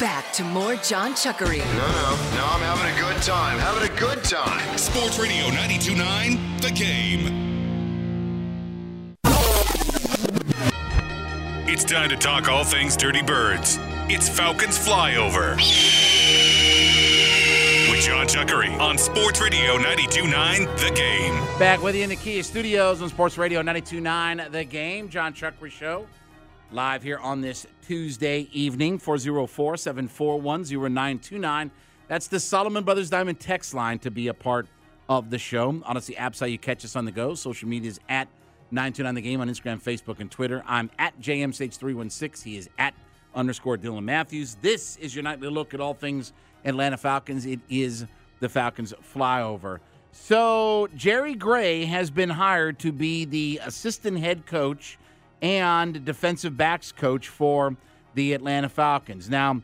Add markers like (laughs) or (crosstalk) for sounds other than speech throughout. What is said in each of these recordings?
Back to more John Chuckery. No, no, no, I'm having a good time. Having a good time. Sports Radio 929, The Game. It's time to talk all things Dirty Birds. It's Falcons Flyover. With John Chuckery on Sports Radio 929, The Game. Back with you in the Kia Studios on Sports Radio 92.9 The Game. John Chuckery Show. Live here on this Tuesday evening, 404 741 0929. That's the Solomon Brothers Diamond text line to be a part of the show. Honestly, apps how you catch us on the go. Social media is at 929 The Game on Instagram, Facebook, and Twitter. I'm at JMSH316. He is at underscore Dylan Matthews. This is your nightly look at all things Atlanta Falcons. It is the Falcons flyover. So, Jerry Gray has been hired to be the assistant head coach and defensive backs coach for the Atlanta Falcons. Now,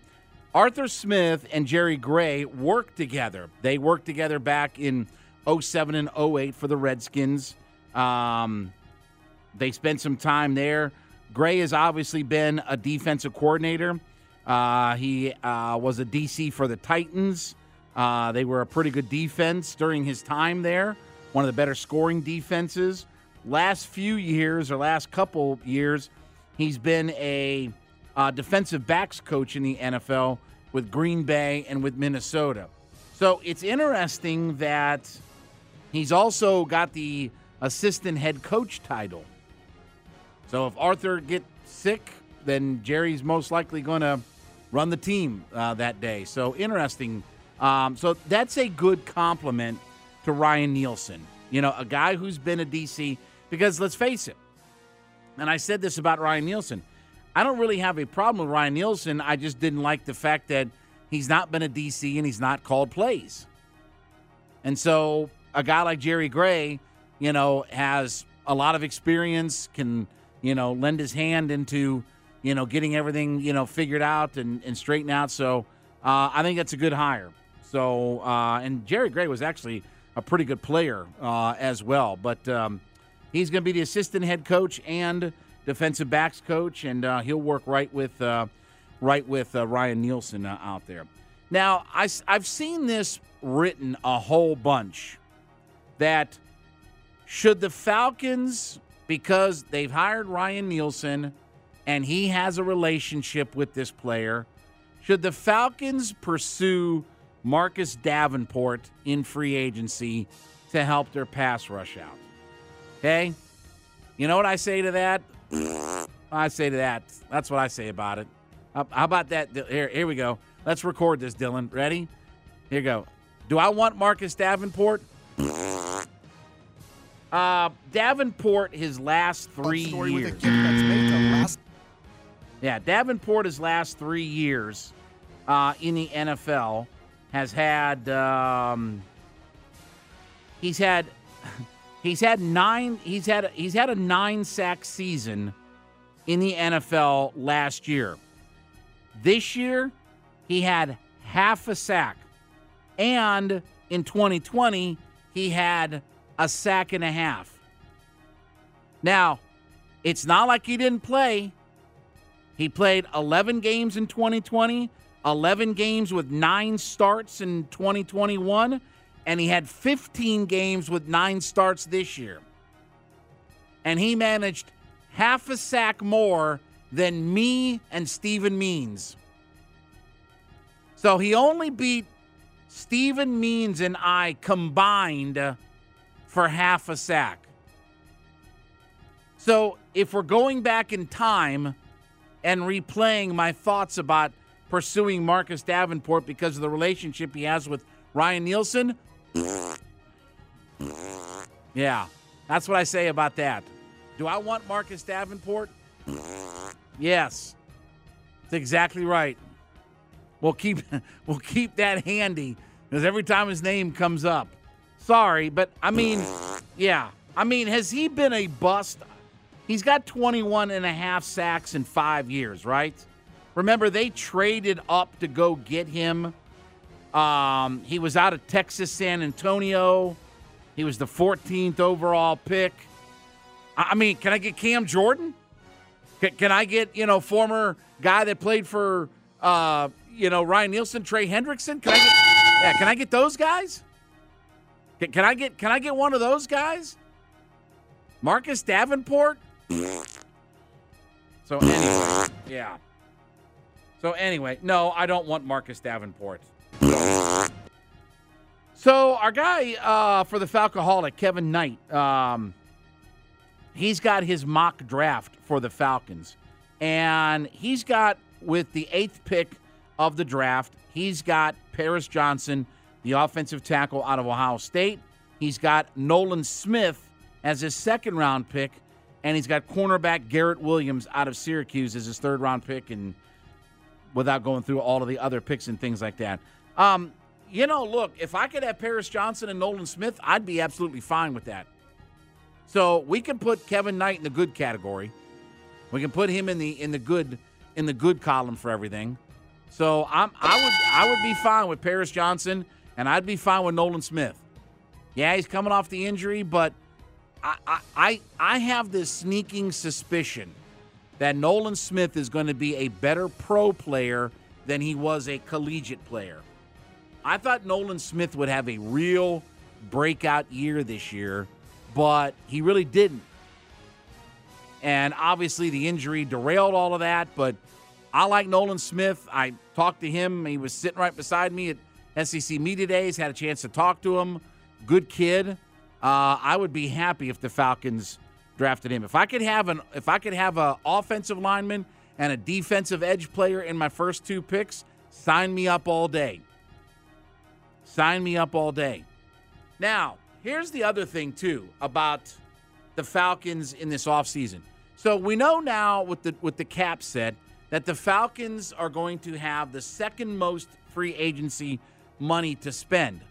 Arthur Smith and Jerry Gray worked together. They worked together back in 07 and 08 for the Redskins. Um, they spent some time there. Gray has obviously been a defensive coordinator. Uh, he uh, was a DC for the Titans. Uh, they were a pretty good defense during his time there, one of the better scoring defenses. Last few years, or last couple years, he's been a uh, defensive backs coach in the NFL with Green Bay and with Minnesota. So it's interesting that he's also got the assistant head coach title. So if Arthur gets sick, then Jerry's most likely going to run the team uh, that day. So interesting. Um, so that's a good compliment to Ryan Nielsen. You know, a guy who's been a DC, because let's face it, and I said this about Ryan Nielsen. I don't really have a problem with Ryan Nielsen. I just didn't like the fact that he's not been a DC and he's not called plays. And so a guy like Jerry Gray, you know, has a lot of experience, can, you know, lend his hand into, you know, getting everything, you know, figured out and, and straightened out. So uh, I think that's a good hire. So, uh, and Jerry Gray was actually a pretty good player uh, as well. But um, he's going to be the assistant head coach and defensive backs coach, and uh, he'll work right with uh, right with uh, Ryan Nielsen uh, out there. Now, I, I've seen this written a whole bunch that should the Falcons, because they've hired Ryan Nielsen and he has a relationship with this player, should the Falcons pursue Marcus Davenport in free agency to help their pass rush out? Okay? You know what I say to that? I say to that. That's what I say about it. How about that? Here, here we go. Let's record this, Dylan. Ready? Here you go. Do I want Marcus Davenport? Uh, Davenport, his last three years. Yeah, Davenport, his last three years uh, in the NFL, has had um, he's had (laughs) he's had nine he's had he's had a nine sack season in the NFL last year. This year, he had half a sack, and in 2020, he had a sack and a half. Now, it's not like he didn't play. He played 11 games in 2020, 11 games with nine starts in 2021, and he had 15 games with nine starts this year. And he managed half a sack more than me and Steven Means. So he only beat Steven Means and I combined for half a sack. So if we're going back in time and replaying my thoughts about pursuing Marcus Davenport because of the relationship he has with Ryan Nielsen, yeah, that's what I say about that. Do I want Marcus Davenport? Yes. That's exactly right. We'll keep (laughs) we'll keep that handy because every time his name comes up. Sorry, but I mean, yeah. I mean, has he been a bust? He's got 21 and a half sacks in 5 years, right? Remember they traded up to go get him. Um, he was out of Texas San Antonio. He was the 14th overall pick. I mean, can I get Cam Jordan? Can, can I get, you know, former guy that played for uh, you know, Ryan Nielsen, Trey Hendrickson. Can I get? Yeah, can I get those guys? Can, can I get? Can I get one of those guys? Marcus Davenport. So anyway, yeah. So anyway, no, I don't want Marcus Davenport. So our guy uh, for the Falcoholic, Kevin Knight, um, he's got his mock draft for the Falcons, and he's got with the eighth pick of the draft, he's got Paris Johnson, the offensive tackle out of Ohio State. He's got Nolan Smith as his second round pick, and he's got cornerback Garrett Williams out of Syracuse as his third round pick, and without going through all of the other picks and things like that. Um, you know, look, if I could have Paris Johnson and Nolan Smith, I'd be absolutely fine with that. So we can put Kevin Knight in the good category. We can put him in the in the good in the good column for everything. So I'm I would I would be fine with Paris Johnson and I'd be fine with Nolan Smith. Yeah, he's coming off the injury, but I I I have this sneaking suspicion that Nolan Smith is going to be a better pro player than he was a collegiate player. I thought Nolan Smith would have a real breakout year this year, but he really didn't. And obviously, the injury derailed all of that. But I like Nolan Smith. I talked to him. He was sitting right beside me at SEC Media Days, had a chance to talk to him. Good kid. Uh, I would be happy if the Falcons drafted him. If I could have an if I could have a offensive lineman and a defensive edge player in my first two picks, sign me up all day. Sign me up all day. Now, here's the other thing too about the Falcons in this offseason. So we know now with the with the cap set that the Falcons are going to have the second most free agency money to spend.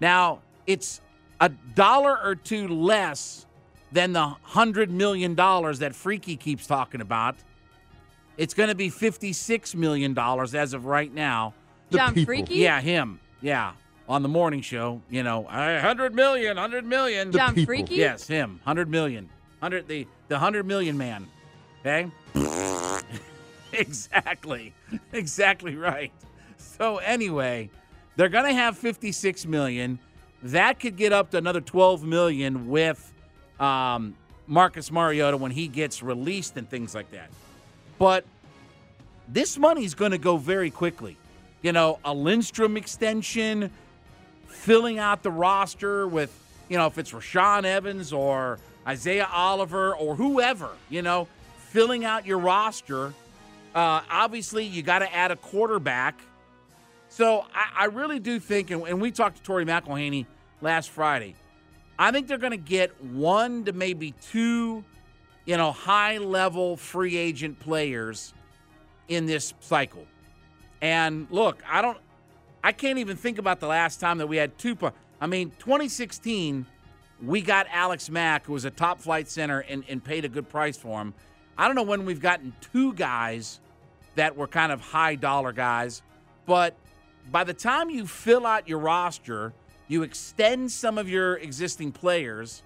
Now, it's a dollar or two less than the $100 million that Freaky keeps talking about. It's going to be $56 million as of right now. John Freaky? Yeah, him. Yeah. On the morning show, you know, 100 million, 100 million. John Freaky? Yes, him. 100 million. 100 the the 100 million man. Okay? (laughs) exactly. Exactly right. So anyway, they're going to have 56 million. That could get up to another 12 million with um, Marcus Mariota when he gets released and things like that. But this money is going to go very quickly. You know, a Lindstrom extension, filling out the roster with, you know, if it's Rashaan Evans or Isaiah Oliver or whoever, you know, filling out your roster. Uh, obviously, you got to add a quarterback. So I, I really do think, and, and we talked to Tori McElhaney last Friday. I think they're going to get one to maybe two, you know, high level free agent players in this cycle. And look, I don't, I can't even think about the last time that we had two. I mean, 2016, we got Alex Mack, who was a top flight center, and, and paid a good price for him. I don't know when we've gotten two guys that were kind of high dollar guys, but by the time you fill out your roster, you extend some of your existing players,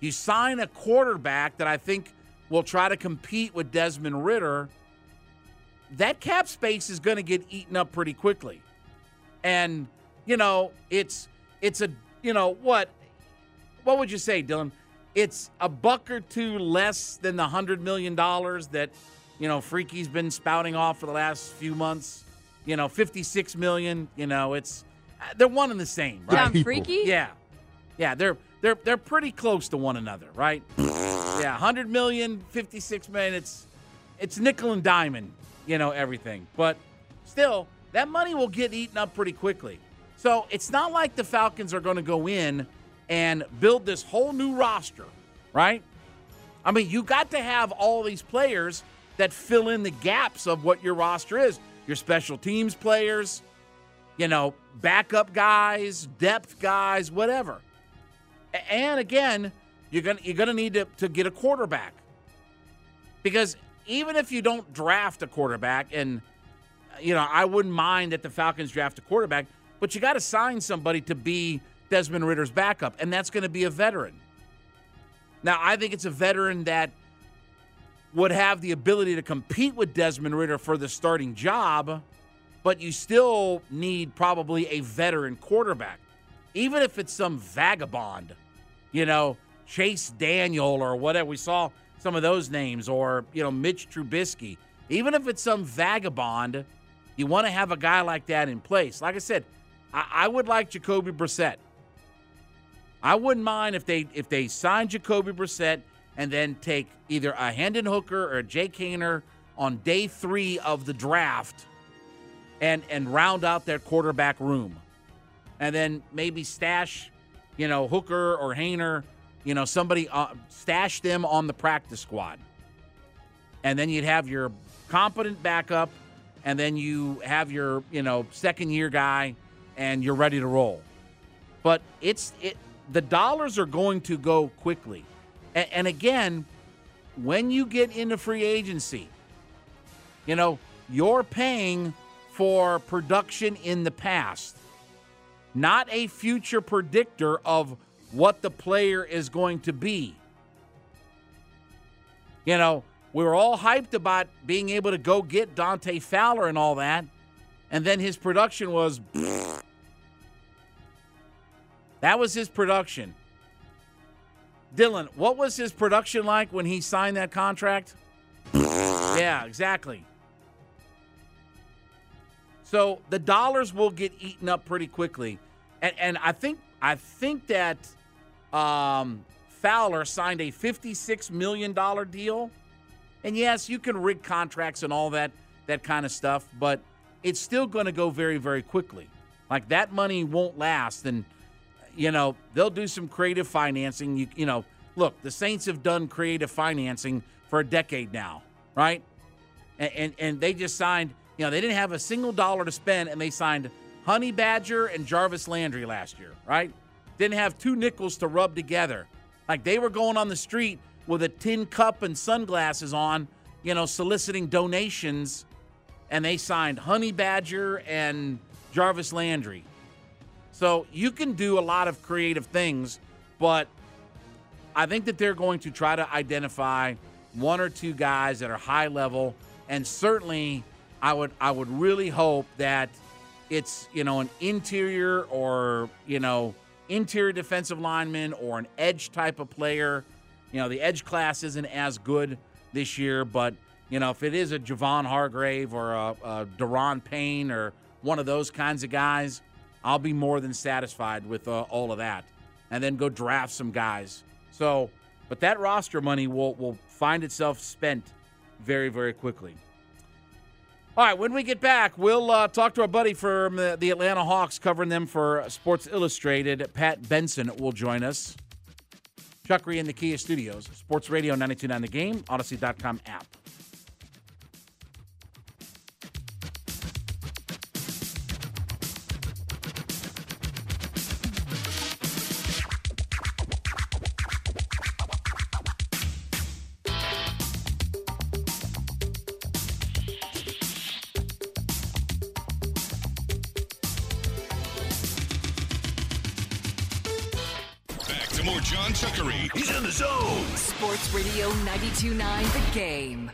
you sign a quarterback that I think will try to compete with Desmond Ridder. That cap space is going to get eaten up pretty quickly. And, you know, it's it's a, you know, what what would you say, Dylan? It's a buck or two less than the hundred million dollars that, you know, Freaky's been spouting off for the last few months. You know, fifty-six million. You know, it's uh, they're one and the same, right? John Freaky? Yeah, yeah, they're they're they're pretty close to one another, right? (laughs) yeah, hundred million, fifty-six million. It's it's nickel and diamond, you know, everything. But still, that money will get eaten up pretty quickly. So it's not like the Falcons are going to go in and build this whole new roster, right? I mean, you got to have all these players that fill in the gaps of what your roster is. Your special teams players, you know, backup guys, depth guys, whatever. And again, you're gonna you're gonna need to, to get a quarterback. Because even if you don't draft a quarterback, and you know, I wouldn't mind that the Falcons draft a quarterback, but you got to sign somebody to be Desmond Ridder's backup, and that's going to be a veteran. Now, I think it's a veteran that would have the ability to compete with Desmond Ritter for the starting job, but you still need probably a veteran quarterback. Even if it's some vagabond, you know, Chase Daniel or whatever. We saw some of those names, or, you know, Mitch Trubisky. Even if it's some vagabond, you want to have a guy like that in place. Like I said, I, I would like Jacoby Brissett. I wouldn't mind if they if they sign Jacoby Brissett and then take either a Hendon Hooker or a Jake Haener on day three of the draft and and round out their quarterback room. And then maybe stash, you know, Hooker or Haener, you know, somebody uh, stash them on the practice squad. And then you'd have your competent backup and then you have your, you know, second year guy and you're ready to roll. But it's it the dollars are going to go quickly. And, and again, when you get into free agency, you know, you're paying for production in the past, not a future predictor of what the player is going to be. You know, we were all hyped about being able to go get Dante Fowler and all that, and then his production was. (laughs) That was his production. Dylan, what was his production like when he signed that contract? (laughs) yeah, exactly. So the dollars will get eaten up pretty quickly, and and I think I think that um, Fowler signed a fifty-six million dollar deal, and yes, you can rig contracts and all that that kind of stuff, but it's still going to go very very quickly. Like that money won't last, and you know, they'll do some creative financing. You, you know, look, the Saints have done creative financing for a decade now, right? And, and, and they just signed, you know, they didn't have a single dollar to spend, and they signed Honey Badger and Jarvis Landry last year, right? Didn't have two nickels to rub together. Like they were going on the street with a tin cup and sunglasses on, you know, soliciting donations, and they signed Honey Badger and Jarvis Landry. So you can do a lot of creative things, but I think that they're going to try to identify one or two guys that are high level, and certainly I would I would really hope that it's you know an interior or you know interior defensive lineman or an edge type of player. You know the edge class isn't as good this year, but you know if it is a Javon Hargrave or a, a Daron Payne or one of those kinds of guys, I'll be more than satisfied with uh, all of that. And then go draft some guys. So, but that roster money will, will find itself spent very, very quickly. All right, when we get back, we'll uh, talk to our buddy from the, Atlanta Hawks, covering them for Sports Illustrated. Pat Benson will join us. Chuckery in the Kia Studios, Sports Radio 929 The Game, Audacy.com app. 929 The Game.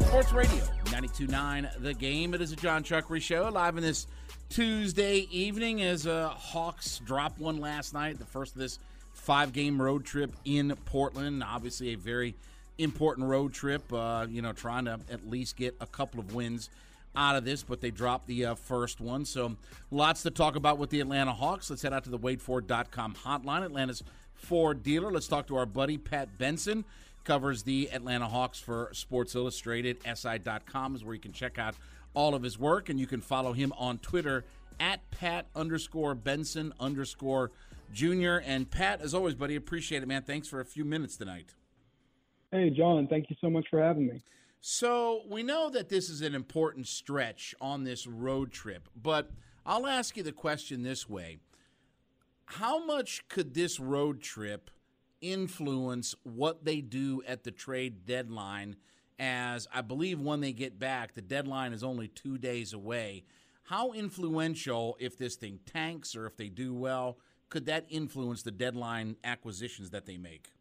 Sports Radio 929 The Game. It is a John Chuckery show live in this Tuesday evening as uh, Hawks drop one last night, the first of this five game road trip in Portland. Obviously, a very important road trip, uh, you know, trying to at least get a couple of wins out of this, but they dropped the uh, first one. So lots to talk about with the Atlanta Hawks. Let's head out to the WadeFord.com hotline, Atlanta's Ford dealer. Let's talk to our buddy Pat Benson covers the Atlanta Hawks for Sports Illustrated. SI.com is where you can check out all of his work, and you can follow him on Twitter at Pat underscore Benson underscore Junior. And Pat, as always, buddy, appreciate it, man. Thanks for a few minutes tonight. Hey, John, thank you so much for having me. So we know that this is an important stretch on this road trip, but I'll ask you the question this way. How much could this road trip influence what they do at the trade deadline? As I believe when they get back, the deadline is only two days away. How influential, if this thing tanks or if they do well, could that influence the deadline acquisitions that they make?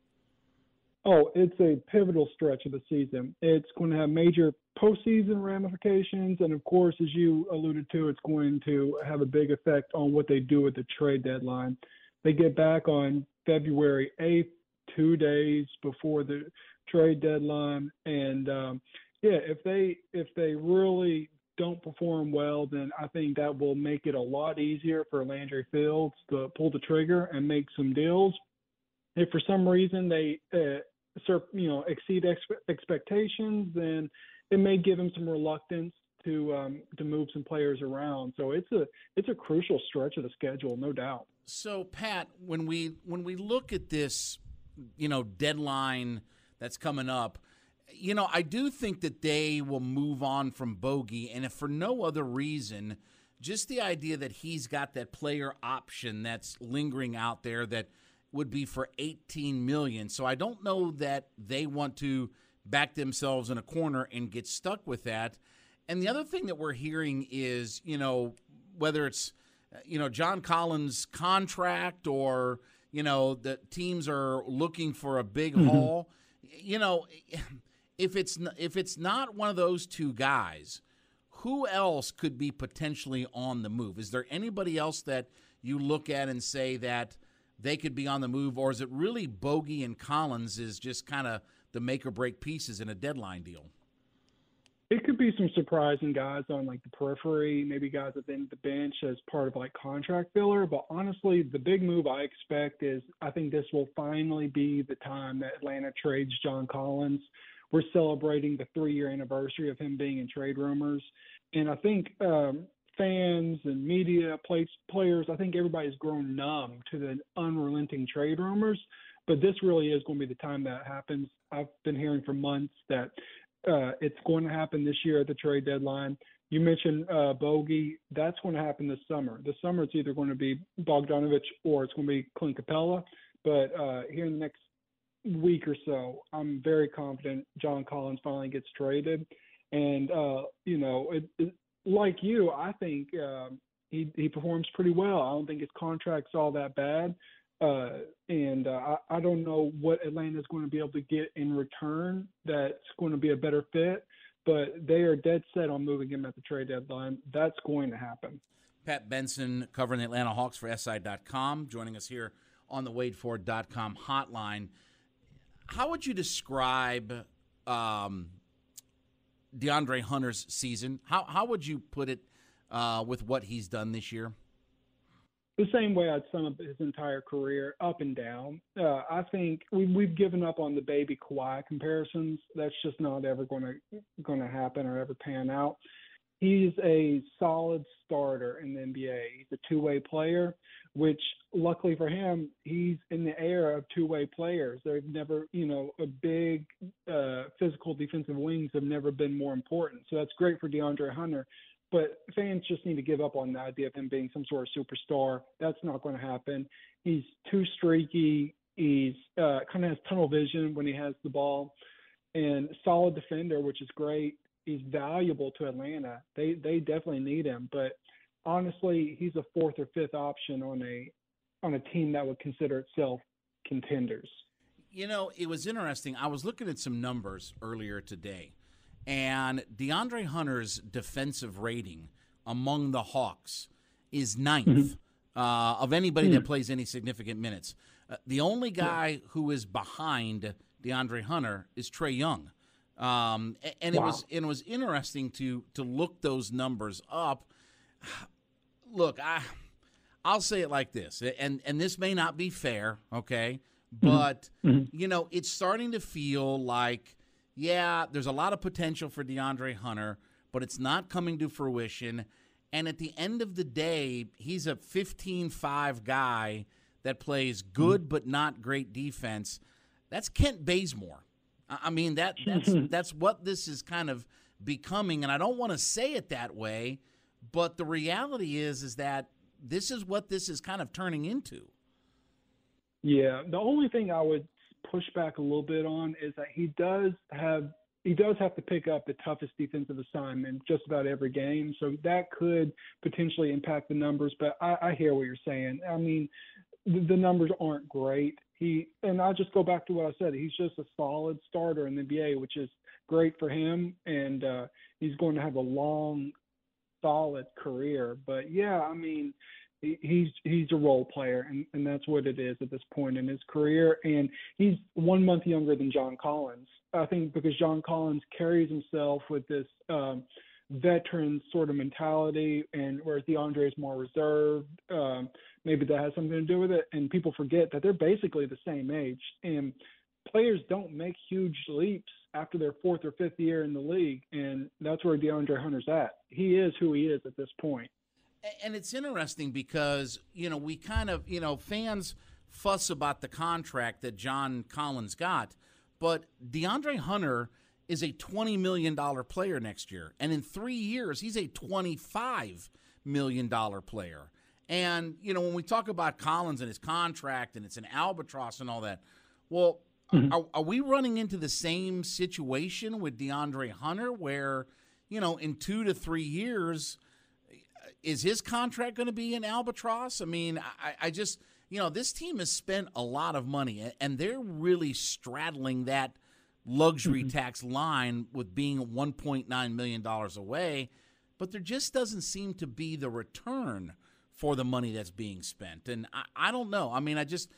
Oh, it's a pivotal stretch of the season. It's going to have major postseason ramifications, and of course, as you alluded to, it's going to have a big effect on what they do at the trade deadline. They get back on February 8th, two days before the trade deadline, and um, yeah, if they if they really don't perform well, then I think that will make it a lot easier for Landry Fields to pull the trigger and make some deals. If for some reason they uh, you know exceed ex- expectations, then it may give him some reluctance to um, to move some players around. So it's a it's a crucial stretch of the schedule, no doubt. So Pat, when we when we look at this, you know, deadline that's coming up, you know, I do think that they will move on from Bogey, and if for no other reason, just the idea that he's got that player option that's lingering out there that would be for 18 million. So I don't know that they want to back themselves in a corner and get stuck with that. And the other thing that we're hearing is, you know, whether it's you know John Collins' contract or you know the teams are looking for a big mm-hmm. haul. You know, (laughs) if it's if it's not one of those two guys, who else could be potentially on the move? Is there anybody else that you look at and say that they could be on the move, or is it really Bogey and Collins is just kind of the make or break pieces in a deadline deal? It could be some surprising guys on like the periphery, maybe guys have been the bench as part of like contract filler. But honestly, the big move I expect is I think this will finally be the time that Atlanta trades John Collins. We're celebrating the three year anniversary of him being in trade rumors. And I think um, fans and media, play, players, I think everybody's grown numb to the unrelenting trade rumors. But this really is going to be the time that happens. I've been hearing for months that uh, it's going to happen this year at the trade deadline. You mentioned uh, Bogey. That's going to happen this summer. This summer, it's either going to be Bogdanovich or it's going to be Clint Capela. But uh, here in the next week or so, I'm very confident John Collins finally gets traded. And uh, you know, it, it, like you, I think uh, he he performs pretty well. I don't think his contract's all that bad. Uh, and uh, I, I don't know what Atlanta is going to be able to get in return that's going to be a better fit, but they are dead set on moving him at the trade deadline. That's going to happen. Pat Benson covering the Atlanta Hawks for SI.com, joining us here on the WadeFord.com hotline. How would you describe um, DeAndre Hunter's season? How, how would you put it uh, with what he's done this year? the same way I'd sum up his entire career, up and down. Uh, I think we, we've given up on the baby Kawhi comparisons. That's just not ever going to going to happen or ever pan out. He's a solid starter in the NBA. He's a two-way player, which luckily for him, he's in the era of two-way players. They've never, you know, a big uh, physical defensive wings have never been more important. So that's great for DeAndre Hunter. But fans just need to give up on the idea of him being some sort of superstar. That's not going to happen. He's too streaky. He's uh, kind of has tunnel vision when he has the ball, and solid defender, which is great. He's valuable to Atlanta. They they definitely need him. But honestly, he's a fourth or fifth option on a on a team that would consider itself contenders. You know, it was interesting. I was looking at some numbers earlier today and DeAndre Hunter's defensive rating among the Hawks is ninth mm-hmm. uh, of anybody mm-hmm. that plays any significant minutes. Uh, the only guy yeah. who is behind DeAndre Hunter is Trae Young. Um, and wow. it was and it was interesting to to look those numbers up. Look, I I'll say it like this, and and this may not be fair, okay, mm-hmm. but mm-hmm. you know it's starting to feel like yeah, there's a lot of potential for DeAndre Hunter, but it's not coming to fruition. And at the end of the day, he's a 15 5 guy that plays good mm-hmm. but not great defense. That's Kent Bazemore. I mean that that's (laughs) that's what this is kind of becoming, and I don't want to say it that way, but the reality is is that this is what this is kind of turning into. Yeah, the only thing I would push back a little bit on is that he does have he does have to pick up the toughest defensive assignment just about every game, so that could potentially impact the numbers. But I, I hear what you're saying. I mean, the, the numbers aren't great. He and I just go back to what I said. He's just a solid starter in the NBA, which is great for him, and uh, he's going to have a long, solid career. But yeah, I mean, he, he's he's a role player, and and that's what it is at this point in his career. And he's one month younger than John Collins. I think because John Collins carries himself with this. Um, veteran sort of mentality, and whereas DeAndre is more reserved. Um, maybe that has something to do with it. And people forget that they're basically the same age, and players don't make huge leaps after their fourth or fifth year in the league, and that's where DeAndre Hunter's at. He is who he is at this point. And it's interesting because you know we kind of you know fans fuss about the contract that John Collins got, but DeAndre Hunter is a $20 million player next year. And in three years, he's a $25 million player. And, you know, when we talk about Collins and his contract and it's an albatross and all that, well, mm-hmm. are, are, we running into the same situation with DeAndre Hunter where, you know, in two to three years, is his contract going to be an albatross? I mean, I, I just, you know, this team has spent a lot of money and they're really straddling that – luxury mm-hmm. tax line with being $1.9 million away, but there just doesn't seem to be the return for the money that's being spent. And I, I don't know. I mean, I just,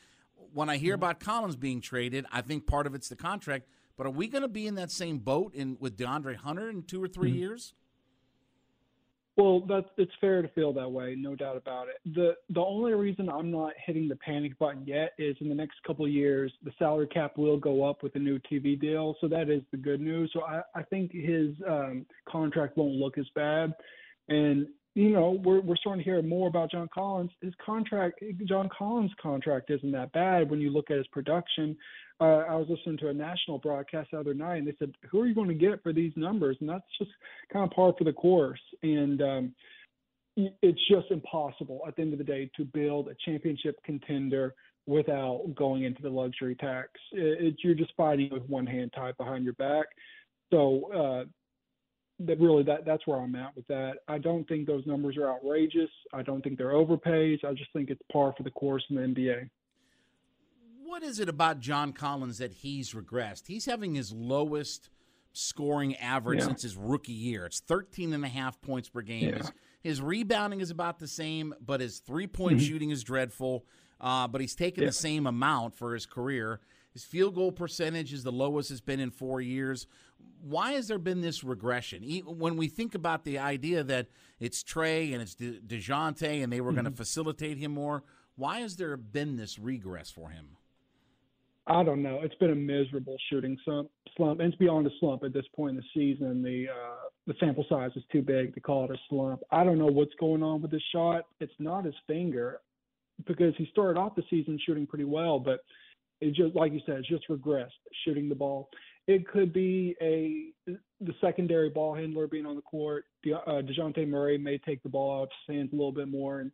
when I hear mm-hmm. about Collins being traded, I think part of it's the contract. But are we going to be in that same boat in with DeAndre Hunter in two or 3 mm-hmm. years? Well, that's it's fair to feel that way, no doubt about it. the The only reason I'm not hitting the panic button yet is in the next couple of years, the salary cap will go up with a new TV deal, so that is the good news. So I, I think his um, contract won't look as bad, and you know we're we're starting to hear more about John Collins. His contract, John Collins' contract, isn't that bad when you look at his production uh, I was listening to a national broadcast the other night, and they said, "Who are you going to get for these numbers?" And that's just kind of par for the course. And um, it's just impossible at the end of the day to build a championship contender without going into the luxury tax. It, it, you're just fighting with one hand tied behind your back. So uh, that really that that's where I'm at with that. I don't think those numbers are outrageous. I don't think they're overpaid. I just think it's par for the course in the NBA what is it about John Collins that he's regressed? He's having his lowest scoring average yeah. since his rookie year. It's 13 and a half points per game. Yeah. His, his, rebounding is about the same, but his three point mm-hmm. shooting is dreadful. Uh, but he's taken yeah. the same amount for his career. His field goal percentage is the lowest it's been in four years. Why has there been this regression? When we think about the idea that it's Trae and it's De- Dejounte and they were mm-hmm. going to facilitate him more, why has there been this regress for him? I don't know. It's been a miserable shooting slump, and it's beyond a slump at this point in the season. The uh, the sample size is too big to call it a slump. I don't know what's going on with his shot. It's not his finger, because he started off the season shooting pretty well, but it just like you said, it's just regressed shooting the ball. It could be a the secondary ball handler being on the court. De, uh, Dejounte Murray may take the ball out of hands a little bit more, and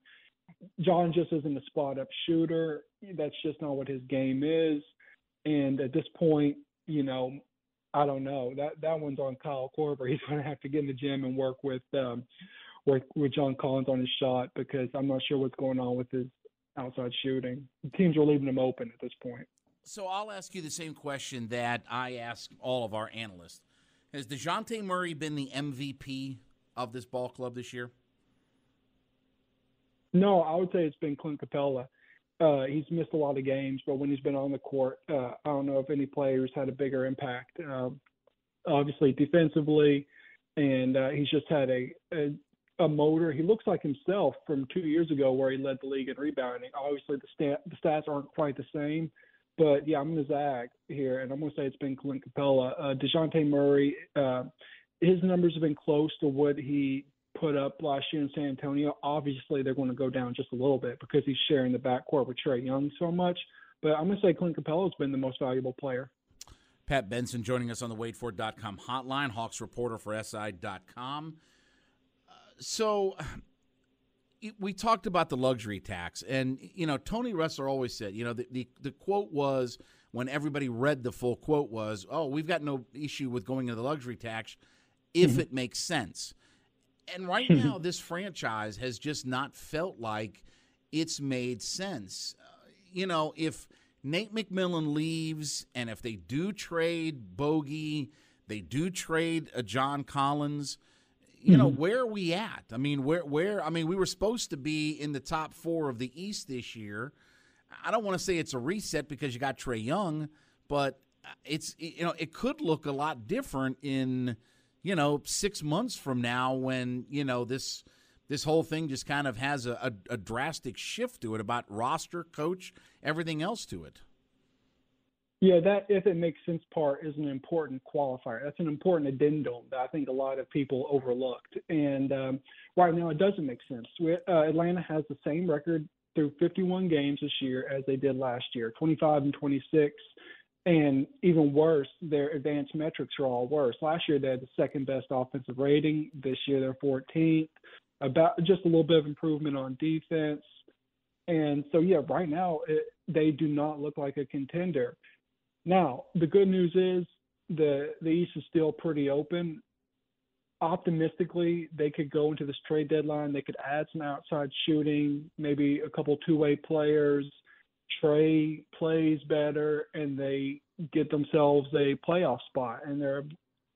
John just isn't a spot up shooter. That's just not what his game is. And at this point, you know, I don't know. That that one's on Kyle Korver. (laughs) He's going to have to get in the gym and work with um, work with John Collins on his shot because I'm not sure what's going on with his outside shooting. The teams are leaving him open at this point. So I'll ask you the same question that I ask all of our analysts. Has Dejounte Murray been the MVP of this ball club this year? No, I would say it's been Clint Capela. Uh, he's missed a lot of games, but when he's been on the court, uh, I don't know if any players had a bigger impact. Uh, obviously, defensively, and uh, he's just had a, a a motor. He looks like himself from two years ago, where he led the league in rebounding. Obviously, the stat the stats aren't quite the same, but yeah, I'm going to zag here, and I'm going to say it's been Clint Capela, Uh, Dejounte Murray, uh, his numbers have been close to what he put up last year in San Antonio. Obviously, they're going to go down just a little bit because he's sharing the backcourt with Trae Young so much. But I'm going to say Clint Capela has been the most valuable player. Pat Benson joining us on the WadeFord.com hotline, Hawks reporter for SI.com. Uh, so we talked about the luxury tax, and you know Tony Ressler always said, you know, the, the, the quote was when everybody read the full quote was, "Oh, we've got no issue with going into the luxury tax if mm-hmm. it makes sense." And right hmm. now, this franchise has just not felt like it's made sense. Uh, you know, if Nate McMillan leaves, and if they do trade Bogey, they do trade a John Collins. You know, hmm. where are we at? I mean, where where I mean, we were supposed to be in the top four of the East this year. I don't want to say it's a reset because you got Trae Young, but uh, it's you know it could look a lot different in you know six months from now when you know this this whole thing just kind of has a, a, a drastic shift to it about roster, coach, everything else to it. Yeah, that if it makes sense part is an important qualifier. That's an important addendum that I think a lot of people overlooked. And um, right now, it doesn't make sense. We, uh, Atlanta has the same record through 51 games this year as they did last year 25 and 26. And even worse, their advanced metrics are all worse. Last year, they had the second best offensive rating. This year, they're 14th. About just a little bit of improvement on defense. And so, yeah, right now, it, they do not look like a contender. Now, the good news is the the East is still pretty open. Optimistically, they could go into this trade deadline. They could add some outside shooting, maybe a couple two way players. Trae plays better, and they get themselves a playoff spot, and they're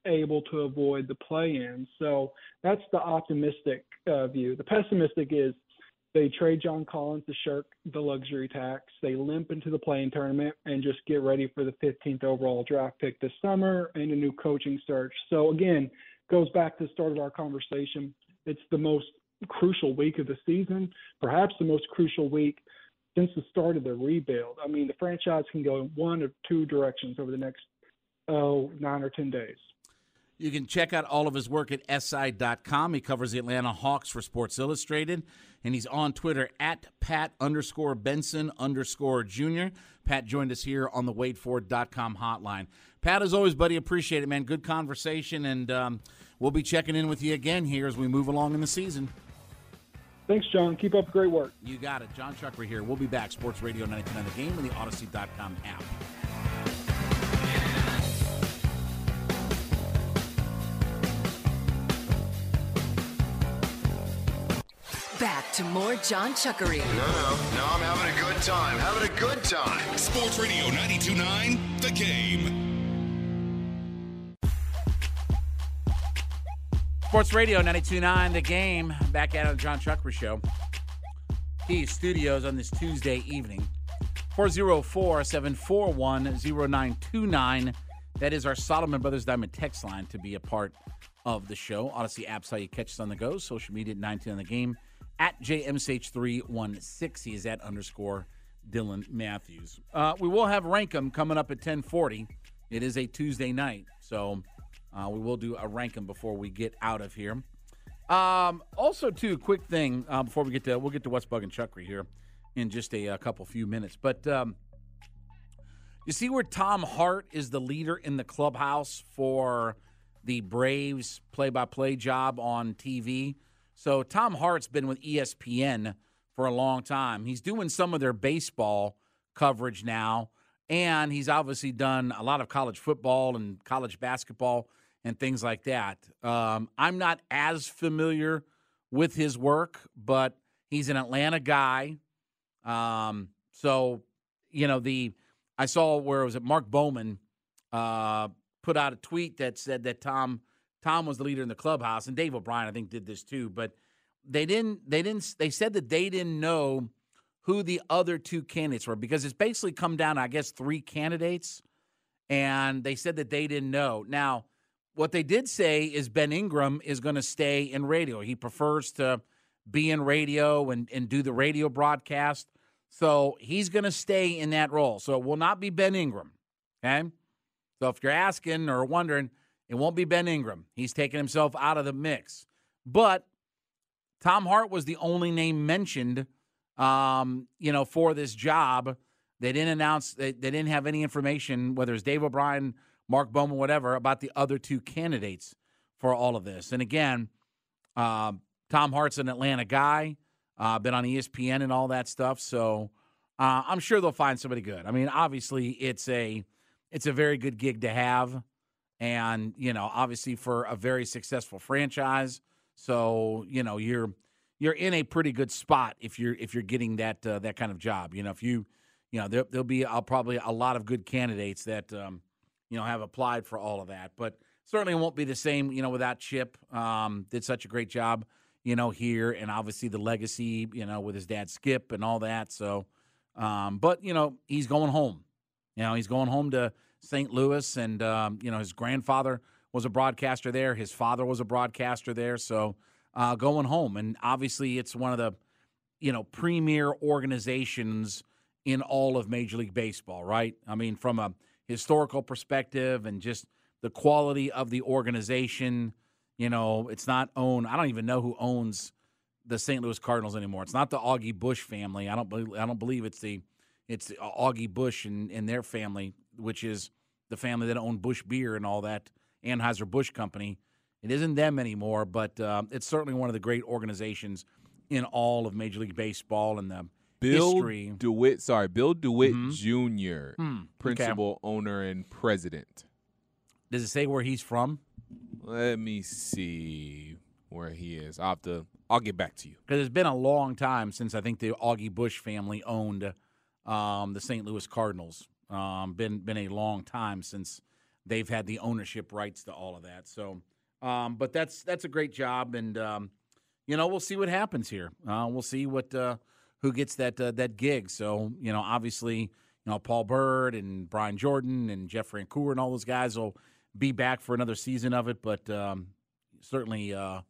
able to avoid the play in. So that's the optimistic uh, view. The pessimistic is they trade John Collins to shirk the luxury tax. They limp into the playing tournament and just get ready for the 15th overall draft pick this summer and a new coaching search. So again, goes back to the start of our conversation. It's the most crucial week of the season, perhaps the most crucial week since the start of the rebuild. I mean, the franchise can go in one of two directions over the next oh, nine or 10 days. You can check out all of his work at SI.com. He covers the Atlanta Hawks for Sports Illustrated, and he's on Twitter at Pat underscore Benson underscore Junior. Pat joined us here on the WadeFord.com hotline. Pat, as always, buddy, appreciate it, man. Good conversation, and um, we'll be checking in with you again here as we move along in the season. Thanks, John. Keep up the great work. You got it. John Chuckery here. We'll be back. Sports Radio 99 The Game and the Audacy.com app. Back to more John Chuckery. No, no, no, I'm having a good time. Having a good time. Sports Radio 929 The Game. Sports Radio 929 The Game. Back at it on the John Chuckery Show. Kia Studios on this Tuesday evening. 404 741 0929. That is our Solomon Brothers Diamond text line to be a part of the show. Audacy apps how you catch us on the go. Social media at 19 on the game. At JMSH316. He is at underscore Dylan Matthews. Uh, we will have Rankum coming up at 1040. It is a Tuesday night. So uh, we will do a Rankum before we get out of here. Um, also, too, quick thing uh, before we get to we'll get to what's bugging Chuckery here in just a, a couple few minutes. But um, you see where Tom Hart is the leader in the clubhouse for the Braves play-by-play job on TV. So Tom Hart's been with ESPN for a long time. He's doing some of their baseball coverage now, and he's obviously done a lot of college football and college basketball and things like that. Um, I'm not as familiar with his work, but he's an Atlanta guy. Um, so, you know, the I saw where it was it Mark Bowman uh, put out a tweet that said that Tom Tom was the leader in the clubhouse, and Dave O'Brien I think did this too. But they didn't they didn't they said that they didn't know who the other two candidates were because it's basically come down I guess three candidates, and they said that they didn't know. Now, what they did say is Ben Ingram is going to stay in radio. He prefers to be in radio and, and do the radio broadcast. So he's going to stay in that role. So it will not be Ben Ingram. Okay. So if you're asking or wondering, it won't be Ben Ingram. He's taking himself out of the mix. But Tom Hart was the only name mentioned, um, you know, for this job. They didn't announce, they, they didn't have any information, whether it's Dave O'Brien, Mark Bowman, whatever, about the other two candidates for all of this. And again, uh, Tom Hart's an Atlanta guy, uh, been on ESPN and all that stuff. So uh, I'm sure they'll find somebody good. I mean, obviously, it's a it's a very good gig to have, and you know, obviously for a very successful franchise. So you know, you're you're in a pretty good spot if you're if you're getting that uh, that kind of job. You know, if you you know, there, there'll be uh, probably a lot of good candidates that, um, you know, have applied for all of that. But certainly won't be the same, you know, without Chip. Um, did such a great job, you know, here, and obviously the legacy, you know, with his dad Skip and all that. So, um, but you know, he's going home. You know, he's going home to St. Louis, and um, you know, his grandfather was a broadcaster there. His father was a broadcaster there. So, uh, going home, and obviously, it's one of the, you know, premier organizations in all of Major League Baseball, right? I mean, from a historical perspective and just the quality of the organization. You know, it's not owned. I don't even know who owns the St. Louis Cardinals anymore. It's not the Augie Busch family. I don't believe. I don't believe it's the it's the Augie Busch and, and their family, which is the family that owned Busch Beer and all that Anheuser Busch Company. It isn't them anymore, but uh, it's certainly one of the great organizations in all of Major League Baseball and the Bill history. DeWitt, sorry, Bill DeWitt Mhm. Jr., Hmm, okay. principal, owner, and president. Does it say where he's from? Let me see where he is. I'll have to. I'll get back to you. because it's been a long time since I think the Augie Busch family owned um, the St. Louis Cardinals. Um, been been a long time since they've had the ownership rights to all of that. So, um, but that's that's a great job, and um, you know we'll see what happens here. Uh, we'll see what uh, who gets that uh, that gig. So you know, obviously, you know Paul Byrd and Brian Jordan and Jeff Francoeur and all those guys will be back for another season of it, but um, certainly. Uh,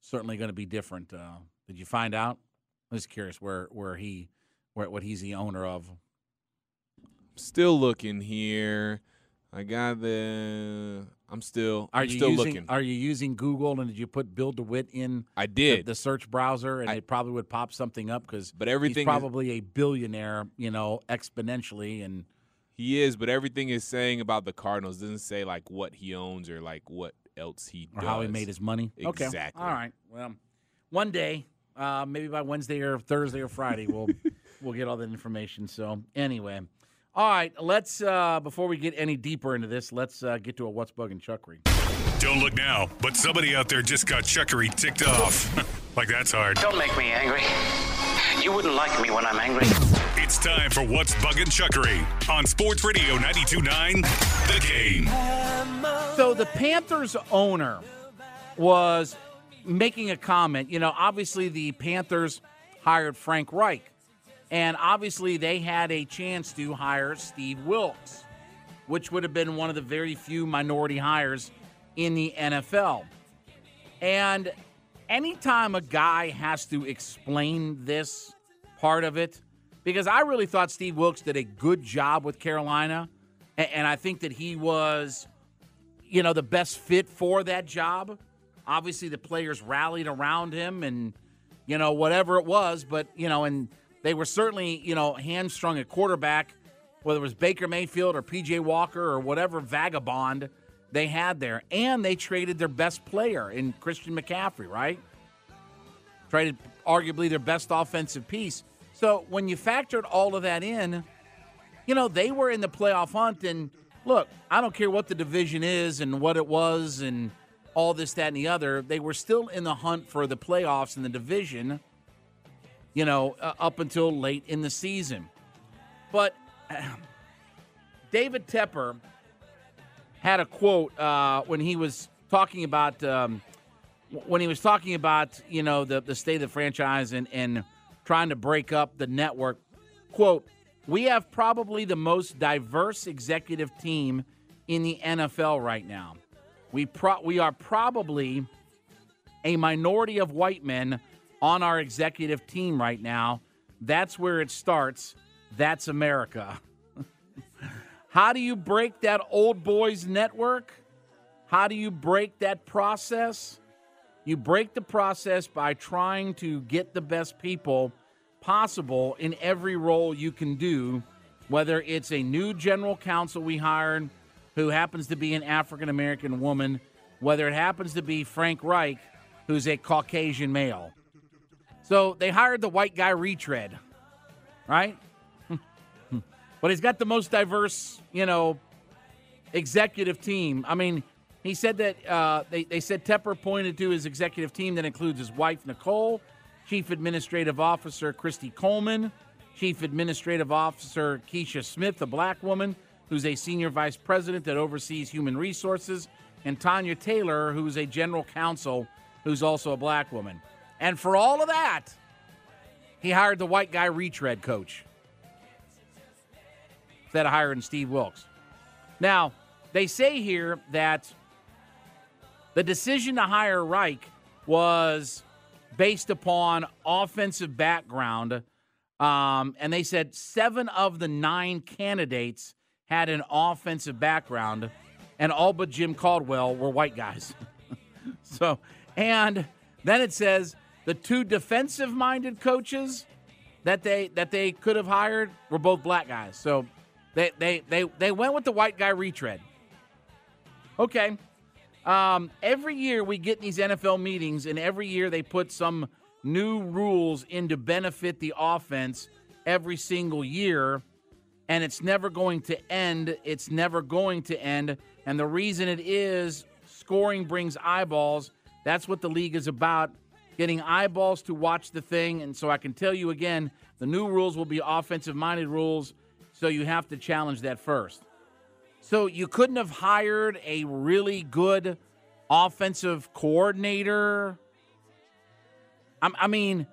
certainly going to be different. Uh, did you find out? I'm just curious where where he where what he's the owner of. Still looking here. I got the. I'm still. Are I'm you still using looking. Are you using Google and did you put Bill DeWitt in I did, the search browser and I- it probably would pop something up because but he's everything. is, probably a billionaire, you know, exponentially and he is, but everything is saying about the Cardinals doesn't say like what he owns or like what else he or does. how he made his money. Okay, Exactly. all right. Well, one day, uh, maybe by Wednesday or Thursday or Friday, we'll (laughs) we'll get all that information. So anyway, all right. Let's uh, before we get any deeper into this, let's uh, get to a what's bugging chuckery. Don't look now, but somebody out there just got chuckery ticked off. (laughs) like that's hard. Don't make me angry. You wouldn't like me when I'm angry. It's time for What's Buggin' Chuckery on Sports Radio 92.9 The Game. So the Panthers owner was making a comment. You know, obviously the Panthers hired Frank Reich, and obviously they had a chance to hire Steve Wilks, which would have been one of the very few minority hires in the NFL. And anytime a guy has to explain this part of it, because I really thought Steve Wilks did a good job with Carolina, and I think that he was you know, the best fit for that job. Obviously, the players rallied around him and, you know, whatever it was, but, you know, and they were certainly, you know, hamstrung at quarterback, whether it was Baker Mayfield or PJ Walker or whatever vagabond they had there. And they traded their best player in Christian McCaffrey, right? Traded arguably their best offensive piece. So when you factored all of that in, you know, they were in the playoff hunt. And look, I don't care what the division is and what it was and all this, that, and the other. They were still in the hunt for the playoffs in the division, you know, uh, up until late in the season. But (clears throat) David Tepper had a quote uh, when he was talking about. Um, when he was talking about you know the, the state of the franchise and, and trying to break up the network quote we have probably the most diverse executive team in the nfl right now we, pro- we are probably a minority of white men on our executive team right now. That's where it starts. That's america. (laughs) How do you break that old boys network? How do you break that process? You break the process by trying to get the best people possible in every role you can do, whether it's a new general counsel we hired who happens to be an African American woman, whether it happens to be Frank Reich, who's a Caucasian male. So they hired the white guy retread, right? (laughs) but he's got the most diverse, you know, executive team. I mean, he said that uh, they, they said Tepper pointed to his executive team that includes his wife, Nicole, Chief Administrative Officer Christy Coleman, Chief Administrative Officer Keisha Smith, a black woman who's a senior vice president that oversees human resources, and Tanya Taylor, who's a general counsel who's also a black woman. And for all of that, he hired the white guy retread coach instead of hiring Steve Wilks. Now, they say here that the decision to hire Reich was based upon offensive background. Um, and they said seven of the nine candidates had an offensive background, and all but Jim Caldwell were white guys. (laughs) so, and then it says the two defensive minded coaches that they that they could have hired were both black guys. So they they they, they went with the white guy retread. Okay. Um, every year we get these NFL meetings, and every year they put some new rules in to benefit the offense every single year. And it's never going to end. It's never going to end. And the reason it is scoring brings eyeballs. That's what the league is about getting eyeballs to watch the thing. And so I can tell you again the new rules will be offensive minded rules. So you have to challenge that first. So you couldn't have hired a really good offensive coordinator. I, I mean,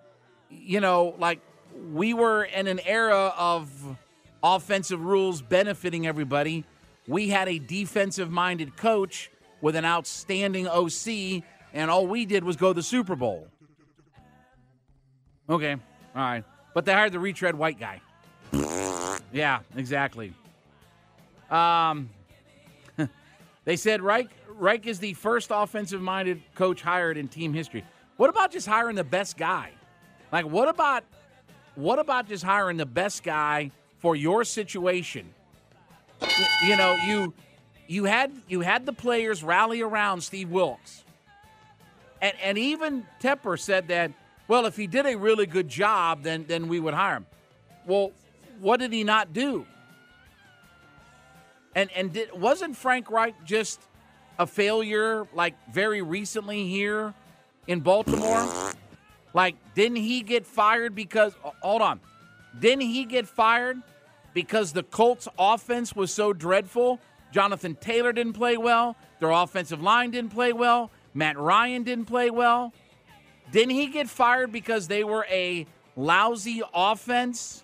you know, like we were in an era of offensive rules benefiting everybody. We had a defensive minded coach with an outstanding OC, and all we did was go to the Super Bowl. Okay, all right. But they hired the retread white guy. yeah, exactly. Um, (laughs) they said Reich, Reich is the first offensive minded coach hired in team history. What about just hiring the best guy? Like, what about what about just hiring the best guy for your situation? You know, you you had you had the players rally around Steve Wilks. And and even Tepper said that, well, if he did a really good job, then then we would hire him. Well, what did he not do? And and did, wasn't Frank Reich just a failure like very recently here in Baltimore? Like, didn't he get fired because hold on. Didn't he get fired because the Colts offense was so dreadful? Jonathan Taylor didn't play well, their offensive line didn't play well, Matt Ryan didn't play well. Didn't he get fired because they were a lousy offense?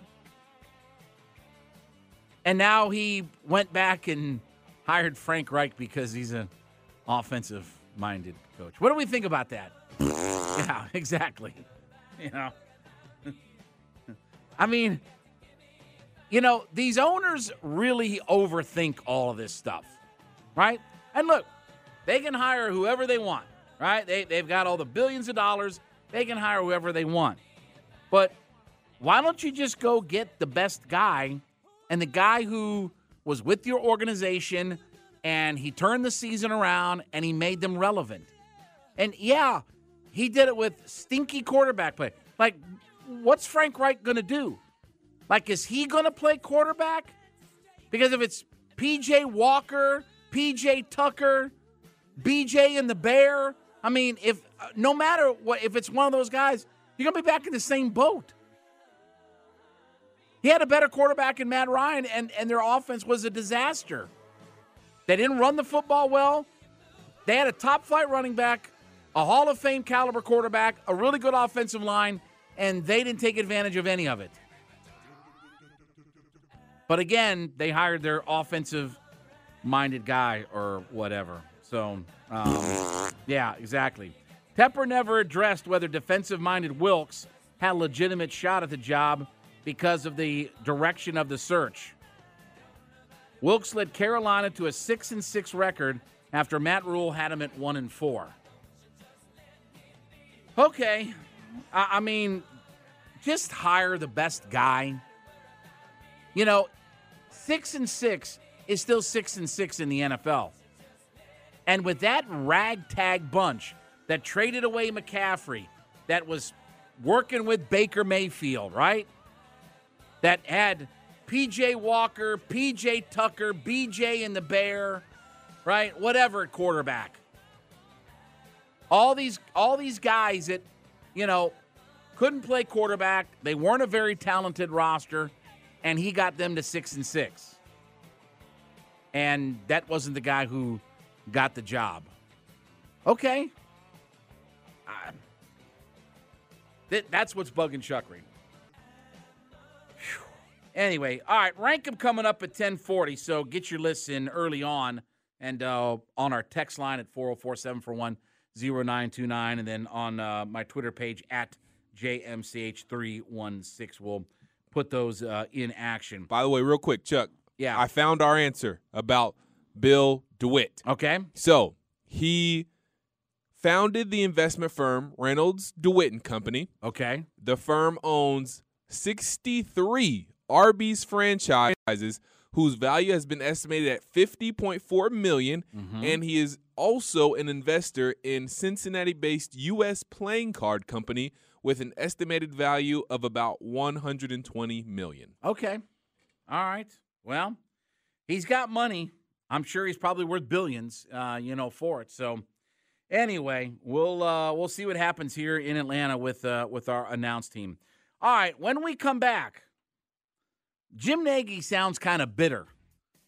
And now he went back and hired Frank Reich because he's an offensive minded coach. What do we think about that? (laughs) yeah, (laughs) exactly. You know, (laughs) I mean, you know, these owners really overthink all of this stuff, right? And look, they can hire whoever they want, right? They, they've got all the billions of dollars. They can hire whoever they want. But why don't you just go get the best guy and the guy who was with your organization and he turned the season around and he made them relevant? And yeah, he did it with stinky quarterback play. Like, what's Frank Reich going to do? Like, is he going to play quarterback? Because if it's PJ Walker, PJ Tucker, BJ and the Bear, I mean, if uh, no matter what, if it's one of those guys, you're to be back in the same boat. He had a better quarterback in Matt Ryan, and, and their offense was a disaster. They didn't run the football well. They had a top flight running back, a Hall of Fame caliber quarterback, a really good offensive line, and they didn't take advantage of any of it. But again, they hired their offensive minded guy or whatever. So, um, yeah, exactly. Tepper never addressed whether defensive minded Wilks had a legitimate shot at the job because of the direction of the search. Wilks led Carolina to a 6 and 6 record after Matt Rhule had him at 1 and 4. Okay. I, I mean, just hire the best guy. You know, 6 and 6 is still 6 and 6 in the NFL. And with that ragtag bunch that traded away McCaffrey, that was working with Baker Mayfield, right? That had PJ Walker, PJ Tucker, BJ and the Bear, right? Whatever quarterback. All these all these guys that, you know, couldn't play quarterback. They weren't a very talented roster, and he got them to six and six. And that wasn't the guy who got the job. Okay. Uh, th- that's what's bugging Chuckery. Phew. Anyway, all right, rank 'em coming up at 1040, so get your lists in early on and uh, on our text line at 404-741-0929 and then on uh, my Twitter page at JMCH316. We'll put those uh, in action. By the way, real quick, Chuck. Yeah. I found our answer about Bill DeWitt. Okay? So he founded the investment firm Reynolds DeWitt and Company. Okay. The firm owns 63 Arby's franchises whose value has been estimated at 50.4 million, mm-hmm. and he is also an investor in Cincinnati-based US playing card company with an estimated value of about 120 million. Okay. All right. Well, he's got money. I'm sure he's probably worth billions, uh, you know, for it. So, anyway, we'll uh, we'll see what happens here in Atlanta with uh, with our announced team. All right. When we come back, Jim Nagy sounds kind of bitter.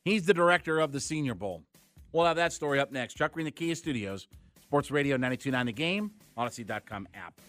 He's the director of the Senior Bowl. We'll have that story up next. Chuck Green, the Kia Studios, Sports Radio 92.9 The Game, Audacy.com app.